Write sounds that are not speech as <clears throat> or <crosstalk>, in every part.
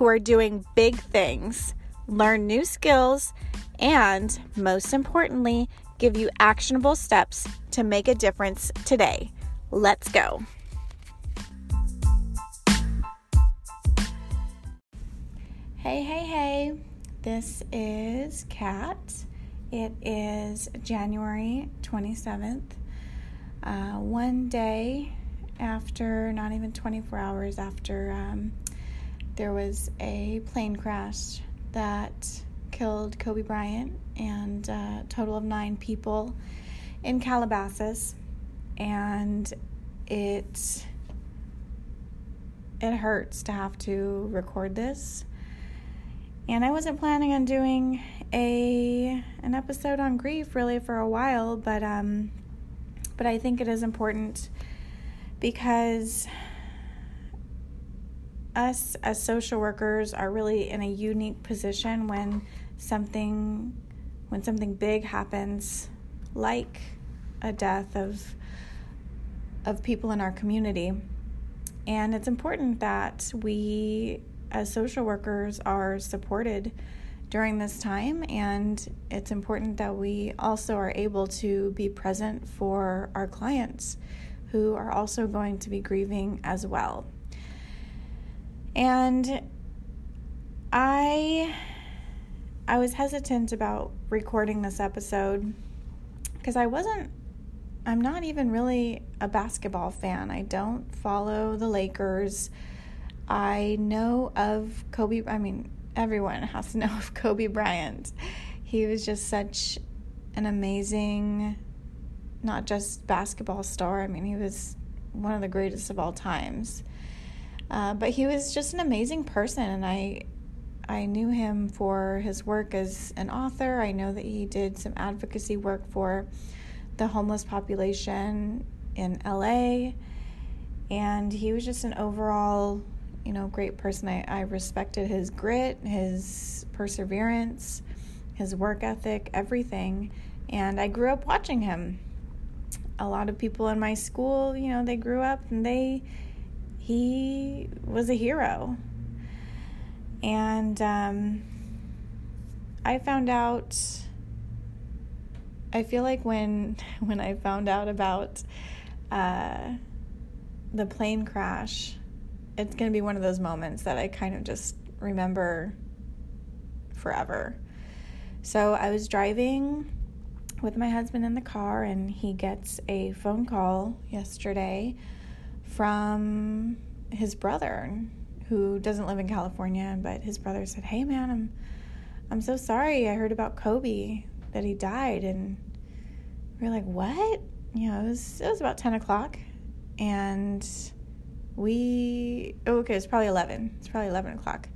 who are doing big things, learn new skills, and most importantly, give you actionable steps to make a difference today. Let's go. Hey, hey, hey. This is Kat. It is January 27th, uh, one day after, not even 24 hours after, um, there was a plane crash that killed Kobe Bryant and a total of nine people in Calabasas. And it it hurts to have to record this. And I wasn't planning on doing a an episode on grief really for a while, but um but I think it is important because us as social workers are really in a unique position when something when something big happens like a death of of people in our community and it's important that we as social workers are supported during this time and it's important that we also are able to be present for our clients who are also going to be grieving as well. And I I was hesitant about recording this episode because I wasn't I'm not even really a basketball fan. I don't follow the Lakers. I know of Kobe I mean everyone has to <laughs> know of Kobe Bryant. He was just such an amazing not just basketball star. I mean, he was one of the greatest of all times. Uh, but he was just an amazing person, and I I knew him for his work as an author. I know that he did some advocacy work for the homeless population in LA, and he was just an overall, you know, great person. I, I respected his grit, his perseverance, his work ethic, everything, and I grew up watching him a lot of people in my school, you know, they grew up and they, he was a hero. And um, I found out, I feel like when, <laughs> when I found out about uh, the plane crash, it's to be one of those moments that I kind of just remember forever. So I was driving with my husband in the car, and he gets a phone call yesterday from his brother, who doesn't live in California, but his brother said, "Hey, man, I'm I'm so sorry. I heard about Kobe that he died," and we are like, "What?" You know, it was it was about ten o'clock, and we oh, okay, it's probably eleven. It's probably eleven o'clock,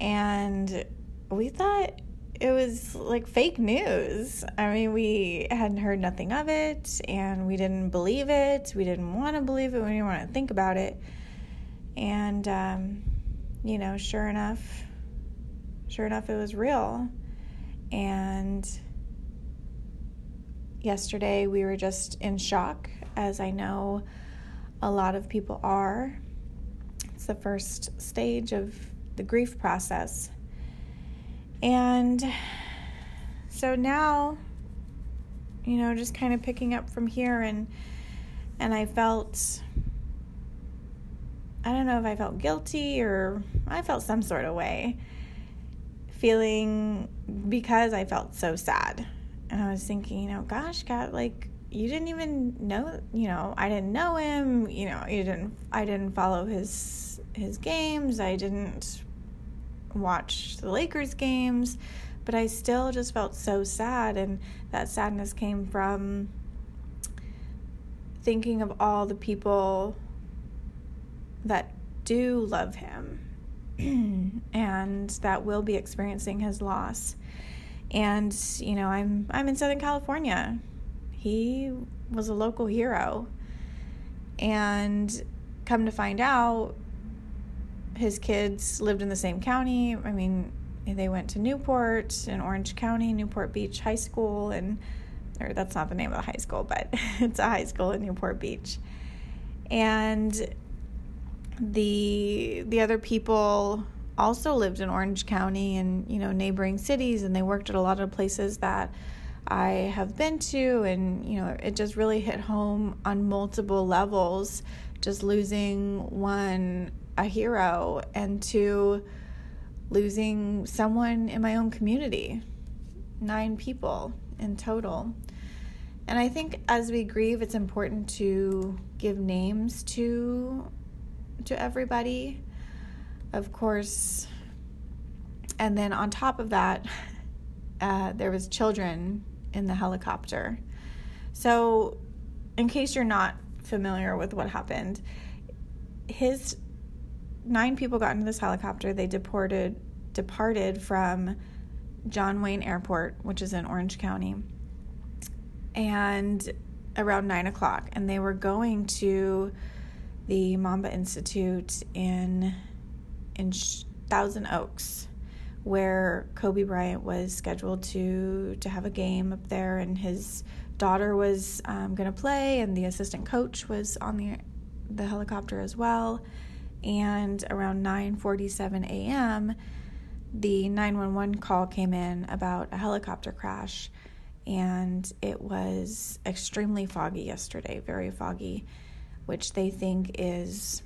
and we thought it was like fake news. I mean, we hadn't heard nothing of it and we didn't believe it. We didn't want to believe it. We didn't want to think about it. And, um, you know, sure enough, sure enough, it was real. And yesterday we were just in shock, as I know a lot of people are. It's the first stage of the grief process. And so now, you know, just kind of picking up from here and and I felt I don't know if I felt guilty or I felt some sort of way feeling because I felt so sad. And I was thinking, you know, gosh, God, like you didn't even know, you know, I didn't know him, you know, you didn't I didn't follow his his games. I didn't watch the Lakers games, but I still just felt so sad. And that sadness came from thinking of all the people that do love him <clears throat> and that will be experiencing his loss. And you know, I'm I'm in Southern California. He was a local hero. And come to find out his kids lived in the same county. I mean, they went to Newport in Orange County, Newport Beach High School, and or that's not the name of the high school, but <laughs> it's a high school in Newport Beach. And the the other people also lived in Orange County and you know neighboring cities, and they worked at a lot of places that I have been to, and you know it just really hit home on multiple levels. Just losing one a hero, and to losing someone in my own community. Nine people in total. And I think as we grieve, it's important to give names to to everybody. Of course, and then on top of that, uh, there was children in the helicopter. So, in case you're not familiar with what happened, his nine people got into this helicopter. They deported departed from John Wayne Airport, which is in Orange County, and around nine o'clock, and they were going to the Mamba Institute in in Thousand Oaks, where Kobe Bryant was scheduled to to have a game up there, and his daughter was um, going to play, and the assistant coach was on the the helicopter as well. And around 9:47 a.m., the 911 call came in about a helicopter crash, and it was extremely foggy yesterday, very foggy which they think is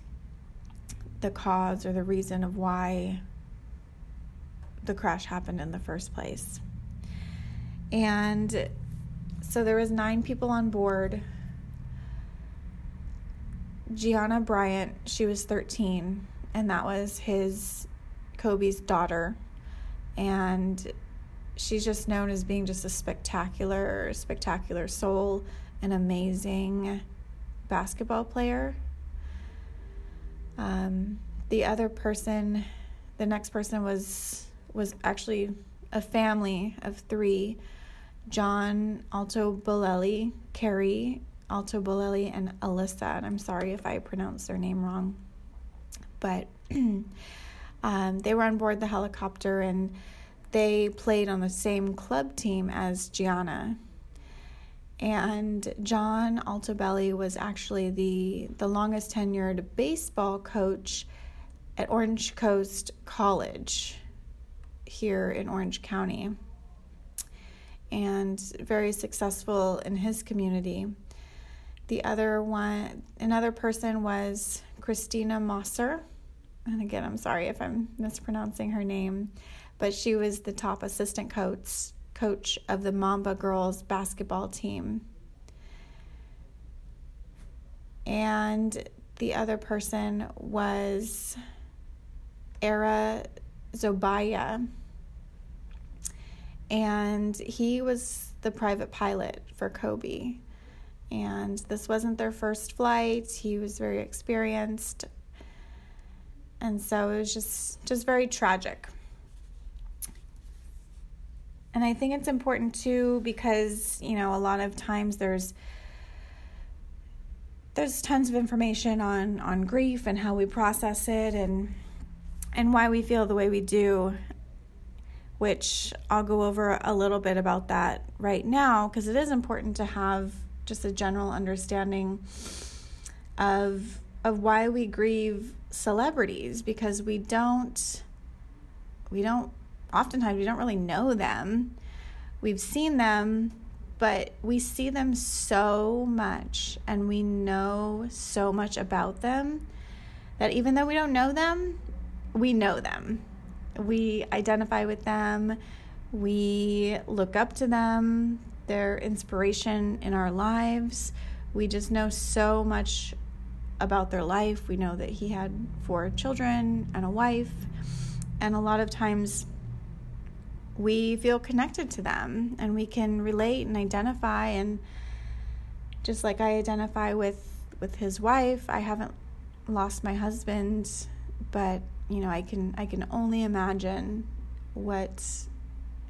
the cause or the reason of why the crash happened in the first place. And so there was nine people on board. Gianna Bryant, she was 13, and that was his Kobe's daughter. And she's just known as being just a spectacular, spectacular soul, an amazing basketball player. Um, the other person, the next person was was actually a family of three: John Alto Altobelli, Keri Altobelli, and Alyssa. And I'm sorry if I pronounced their name wrong, but <clears throat> um, they were on board the helicopter and they played on the same club team as Gianna and John Altobelli was actually the the longest tenured baseball coach at Orange Coast College here in Orange County and very successful in his community. The other one another person was Christina Mosser. And again, I'm sorry if I'm mispronouncing her name, but she was the top assistant coach coach of the Mamba girls basketball team. And the other person was Era Zobaya. And he was the private pilot for Kobe. And this wasn't their first flight. He was very experienced. And so it was just just very tragic. And I think it's important too because, you know, a lot of times there's there's tons of information on on grief and how we process it and and why we feel the way we do which I'll go over a little bit about that right now because it is important to have just a general understanding of of why we grieve celebrities because we don't we don't oftentimes we don't really know them. We've seen them, but we see them so much and we know so much about them that even though we don't know them, we know them. We identify with them, we look up to them, their inspiration in our lives. We just know so much about their life. We know that he had four children and a wife. And a lot of times we feel connected to them and we can relate and identify and just like I identify with with his wife, I haven't lost my husband, but you know, I can I can only imagine what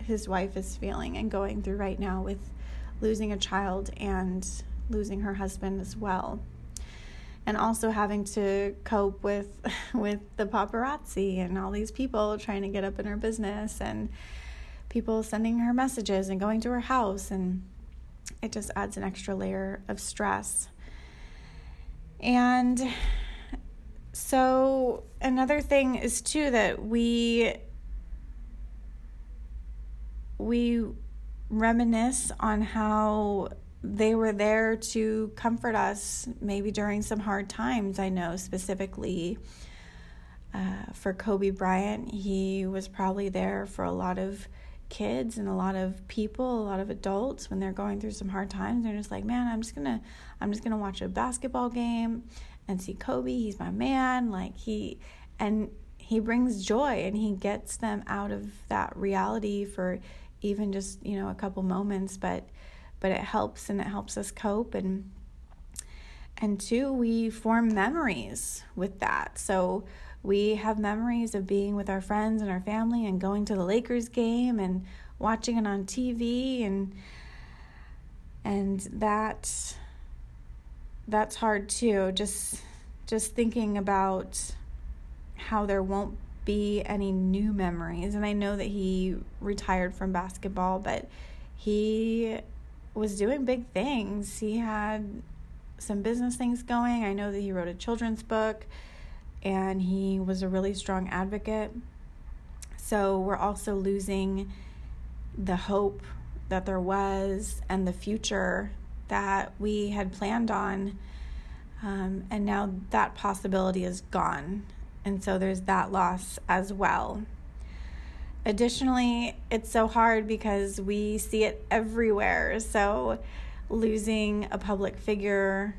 his wife is feeling and going through right now with losing a child and losing her husband as well. And also having to cope with <laughs> with the paparazzi and all these people trying to get up in her business and people sending her messages and going to her house and it just adds an extra layer of stress. And so another thing is too that we we reminisce on how they were there to comfort us maybe during some hard times. I know specifically uh, for Kobe Bryant, he was probably there for a lot of kids and a lot of people, a lot of adults when they're going through some hard times. They're just like, man, I'm just gonna, I'm just gonna watch a basketball game and see Kobe. He's my man. Like he, and he brings joy and he gets them out of that reality for even just you know a couple moments. But, but it helps and it helps us cope and. And two, we form memories with that. So we have memories of being with our friends and our family and going to the Lakers game and watching it on TV and and that that's hard too just just thinking about how there won't be any new memories and I know that he retired from basketball but he was doing big things he had some business things going I know that he wrote a children's book and he was a really strong advocate. So we're also losing the hope that there was and the future that we had planned on. Um, and now that possibility is gone. And so there's that loss as well. Additionally, it's so hard because we see it everywhere. So losing a public figure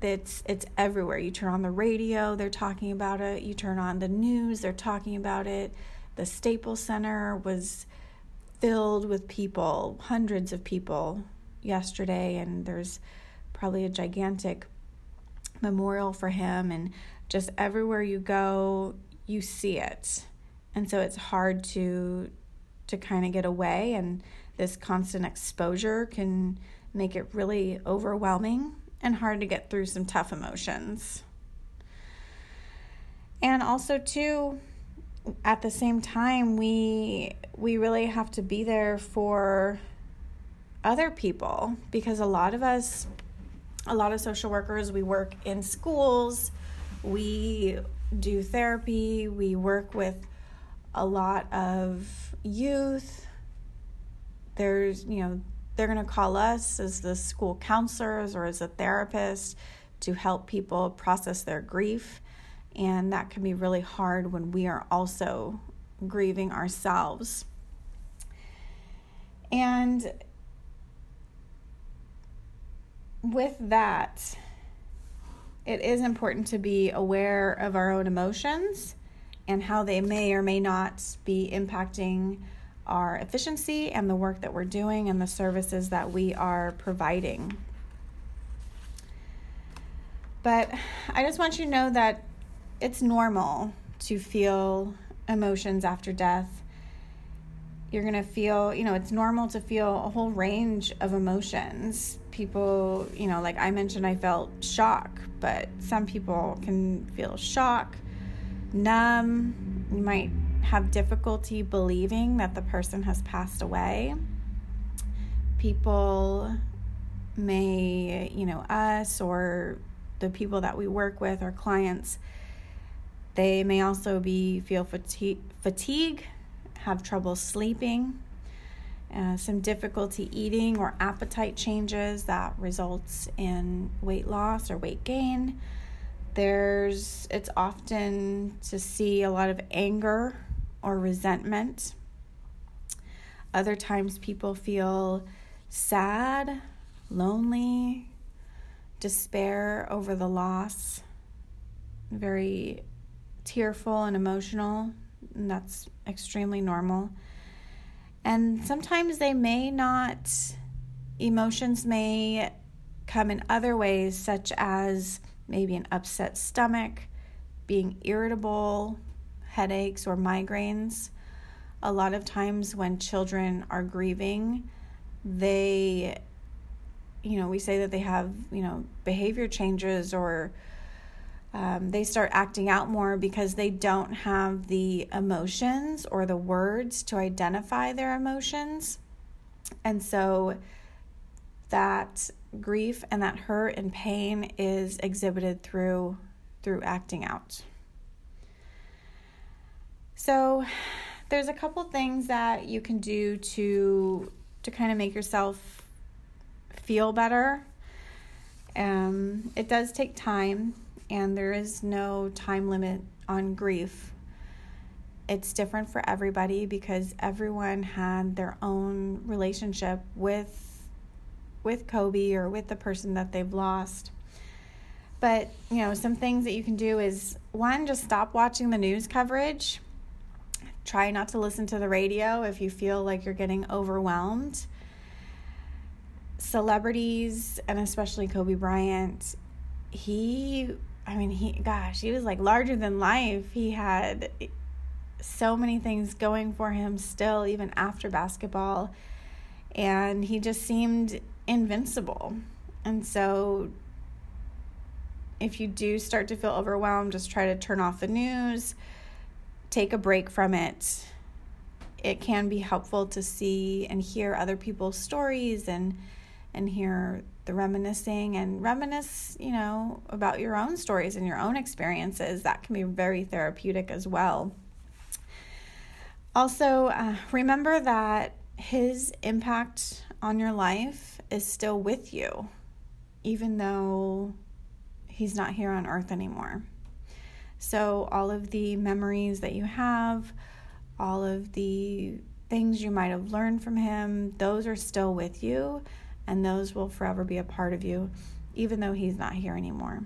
that's it's everywhere. You turn on the radio, they're talking about it. You turn on the news, they're talking about it. The Staples Center was filled with people, hundreds of people yesterday, and there's probably a gigantic memorial for him. And just everywhere you go, you see it. And so it's hard to to kind of get away and this constant exposure can make it really overwhelming and hard to get through some tough emotions. And also too at the same time we we really have to be there for other people because a lot of us a lot of social workers we work in schools we do therapy we work with a lot of youth there's you know they're going to call us as the school counselors or as a therapist to help people process their grief. And that can be really hard when we are also grieving ourselves. And with that, it is important to be aware of our own emotions and how they may or may not be impacting our efficiency and the work that we're doing and the services that we are providing. But I just want you to know that it's normal to feel emotions after death. You're going to feel, you know, it's normal to feel a whole range of emotions. People, you know, like I mentioned, I felt shock, but some people can feel shock, numb. You might have difficulty believing that the person has passed away. People may, you know, us or the people that we work with or clients, they may also be feel fatigue, fatigue have trouble sleeping, uh, some difficulty eating or appetite changes that results in weight loss or weight gain. There's it's often to see a lot of anger or resentment. Other times, people feel sad, lonely, despair over the loss, very tearful and emotional, and that's extremely normal. And sometimes they may not, emotions may come in other ways, such as maybe an upset stomach, being irritable, headaches, or migraines. A lot of times when children are grieving, they, you know, we say that they have, you know, behavior changes or um, they start acting out more because they don't have the emotions or the words to identify their emotions. And so that grief and that hurt and pain is exhibited through through acting out. So there's a couple things that you can do to to kind of make yourself feel better. Um, it does take time, and there is no time limit on grief. It's different for everybody because everyone had their own relationship with with Kobe or with the person that they've lost. But, you know, some things that you can do is one, just stop watching the news coverage. Try not to listen to the radio if you feel like you're getting overwhelmed. Celebrities, and especially Kobe Bryant, he, I mean, he, gosh, he was like larger than life. He had so many things going for him still, even after basketball. And he just seemed invincible. And so if you do start to feel overwhelmed, just try to turn off the news, take a break from it. It can be helpful to see and hear other people's stories and and hear the reminiscing and reminisce, you know, about your own stories and your own experiences. That can be very therapeutic as well. Also, uh, remember that his impact on your life is still with you, even though he's not here on earth anymore. So, all of the memories that you have, all of the things you might have learned from him, those are still with you, and those will forever be a part of you, even though he's not here anymore.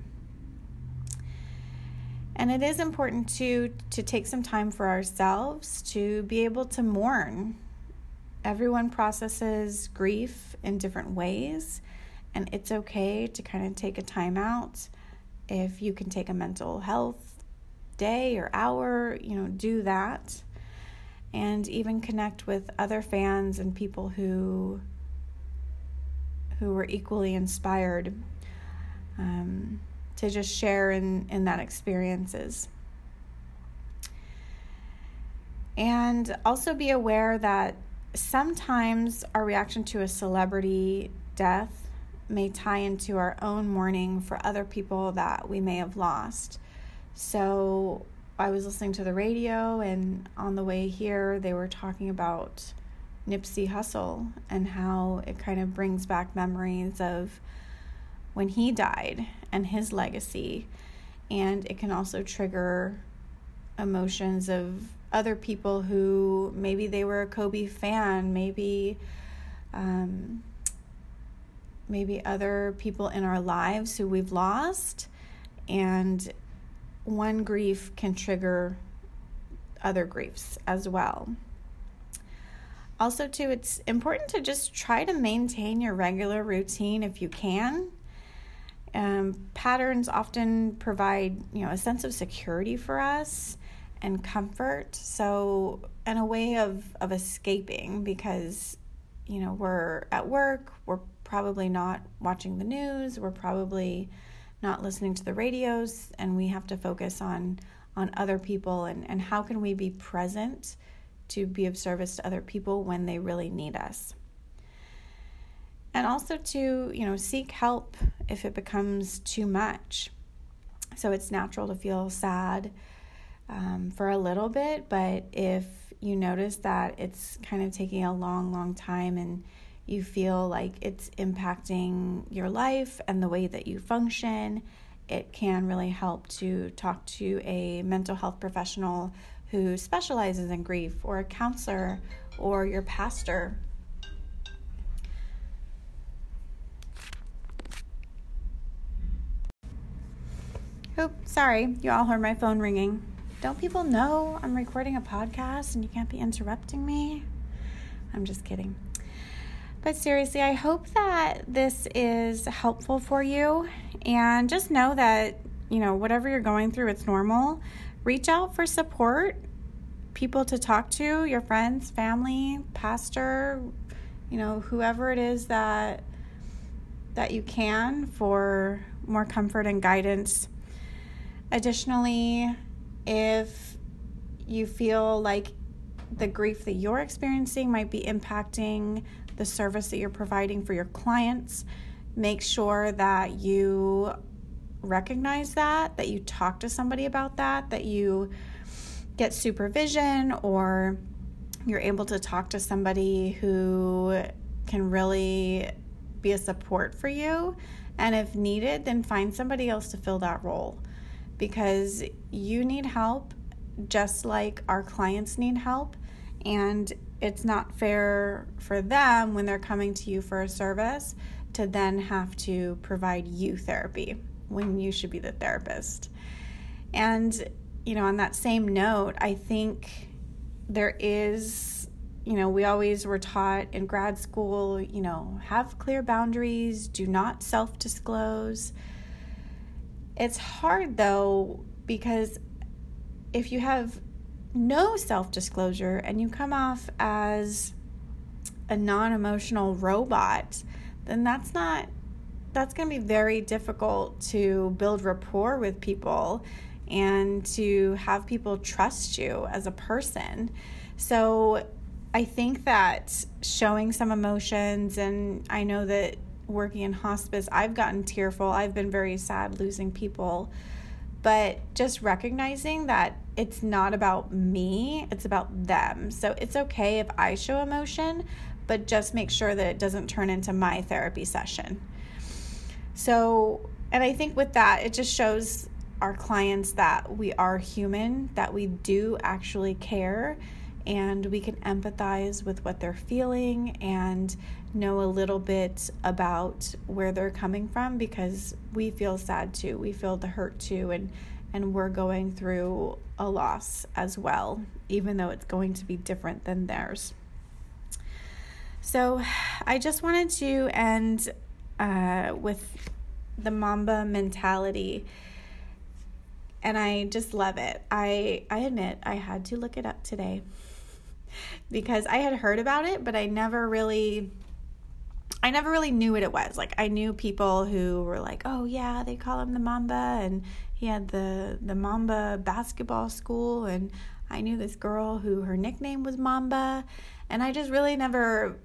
And it is important to to take some time for ourselves to be able to mourn. Everyone processes grief in different ways, and it's okay to kind of take a time out if you can take a mental health day or hour, you know, do that. And even connect with other fans and people who who were equally inspired um, to just share in, in that experiences. And also be aware that sometimes our reaction to a celebrity death may tie into our own mourning for other people that we may have lost. So I was listening to the radio, and on the way here, they were talking about Nipsey Hussle and how it kind of brings back memories of when he died and his legacy. And it can also trigger emotions of other people who maybe they were a Kobe fan, maybe um, maybe other people in our lives who we've lost, and one grief can trigger other griefs as well. Also, too, it's important to just try to maintain your regular routine if you can. Um, patterns often provide, you know, a sense of security for us and comfort. So, and a way of of escaping because, you know, we're at work, we're probably not watching the news, we're probably not listening to the radios, and we have to focus on on other people and, and how can we be present to be of service to other people when they really need us. And also to, you know, seek help if it becomes too much. So it's natural to feel sad um, for a little bit, but if you notice that it's kind of taking a long, long time and you feel like it's impacting your life and the way that you function, it can really help to talk to a mental health professional who specializes in grief, or a counselor, or your pastor. Oop, sorry, you all heard my phone ringing. Don't people know I'm recording a podcast and you can't be interrupting me? I'm just kidding. But seriously, I hope that this is helpful for you. And just know that you know, whatever you're going through, it's normal. Reach out for support, people to talk to, your friends, family, pastor, you know, whoever it is that that you can for more comfort and guidance. Additionally, if you feel like the grief that you're experiencing might be impacting the service that you're providing for your clients, make sure that you recognize that, that you talk to somebody about that, that you get supervision or you're able to talk to somebody who can really be a support for you. And if needed, then find somebody else to fill that role because you need help just like our clients need help. And it's not fair for them when they're coming to you for a service to then have to provide you therapy when you should be the therapist. And, you know, on that same note, I think there is, you know, we always were taught in grad school, you know, have clear boundaries, do not self disclose. It's hard though, because if you have no self disclosure and you come off as a non emotional robot, then that's not that's going to be very difficult to build rapport with people and to have people trust you as a person. So I think that showing some emotions, and I know that working in hospice, I've gotten tearful. I've been very sad losing people. But just recognizing that it's not about me, it's about them. So it's okay if I show emotion, but just make sure that it doesn't turn into my therapy session. So, and I think with that, it just shows our clients that we are human, that we do actually care, and we can empathize with what they're feeling and know a little bit about where they're coming from because we feel sad too. We feel the hurt too, and and we're going through a loss as well, even though it's going to be different than theirs. So, I just wanted to end uh, with the Mamba mentality. And I just love it. I I admit I had to look it up today <laughs> because I had heard about it, but I never really I never really knew what it was. Like I knew people who were like, "Oh yeah, they call him the Mamba," and he had the the Mamba basketball school, and I knew this girl who her nickname was Mamba, and I just really never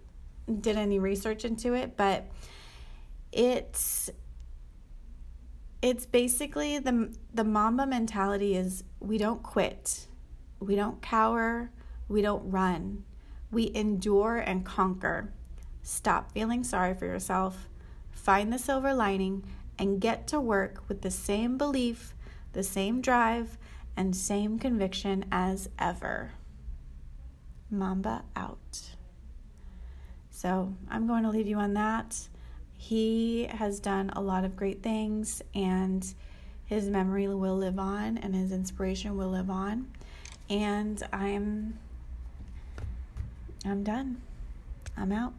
did any research into it, but it's it's basically the the mamba mentality is we don't quit. We don't cower, we don't run. We endure and conquer. Stop feeling sorry for yourself. Find the silver lining and get to work with the same belief, the same drive, and same conviction as ever. Mamba out. So I'm going to leave you on that. He has done a lot of great things, and his memory will live on, and his inspiration will live on. And I'm I'm done. I'm out.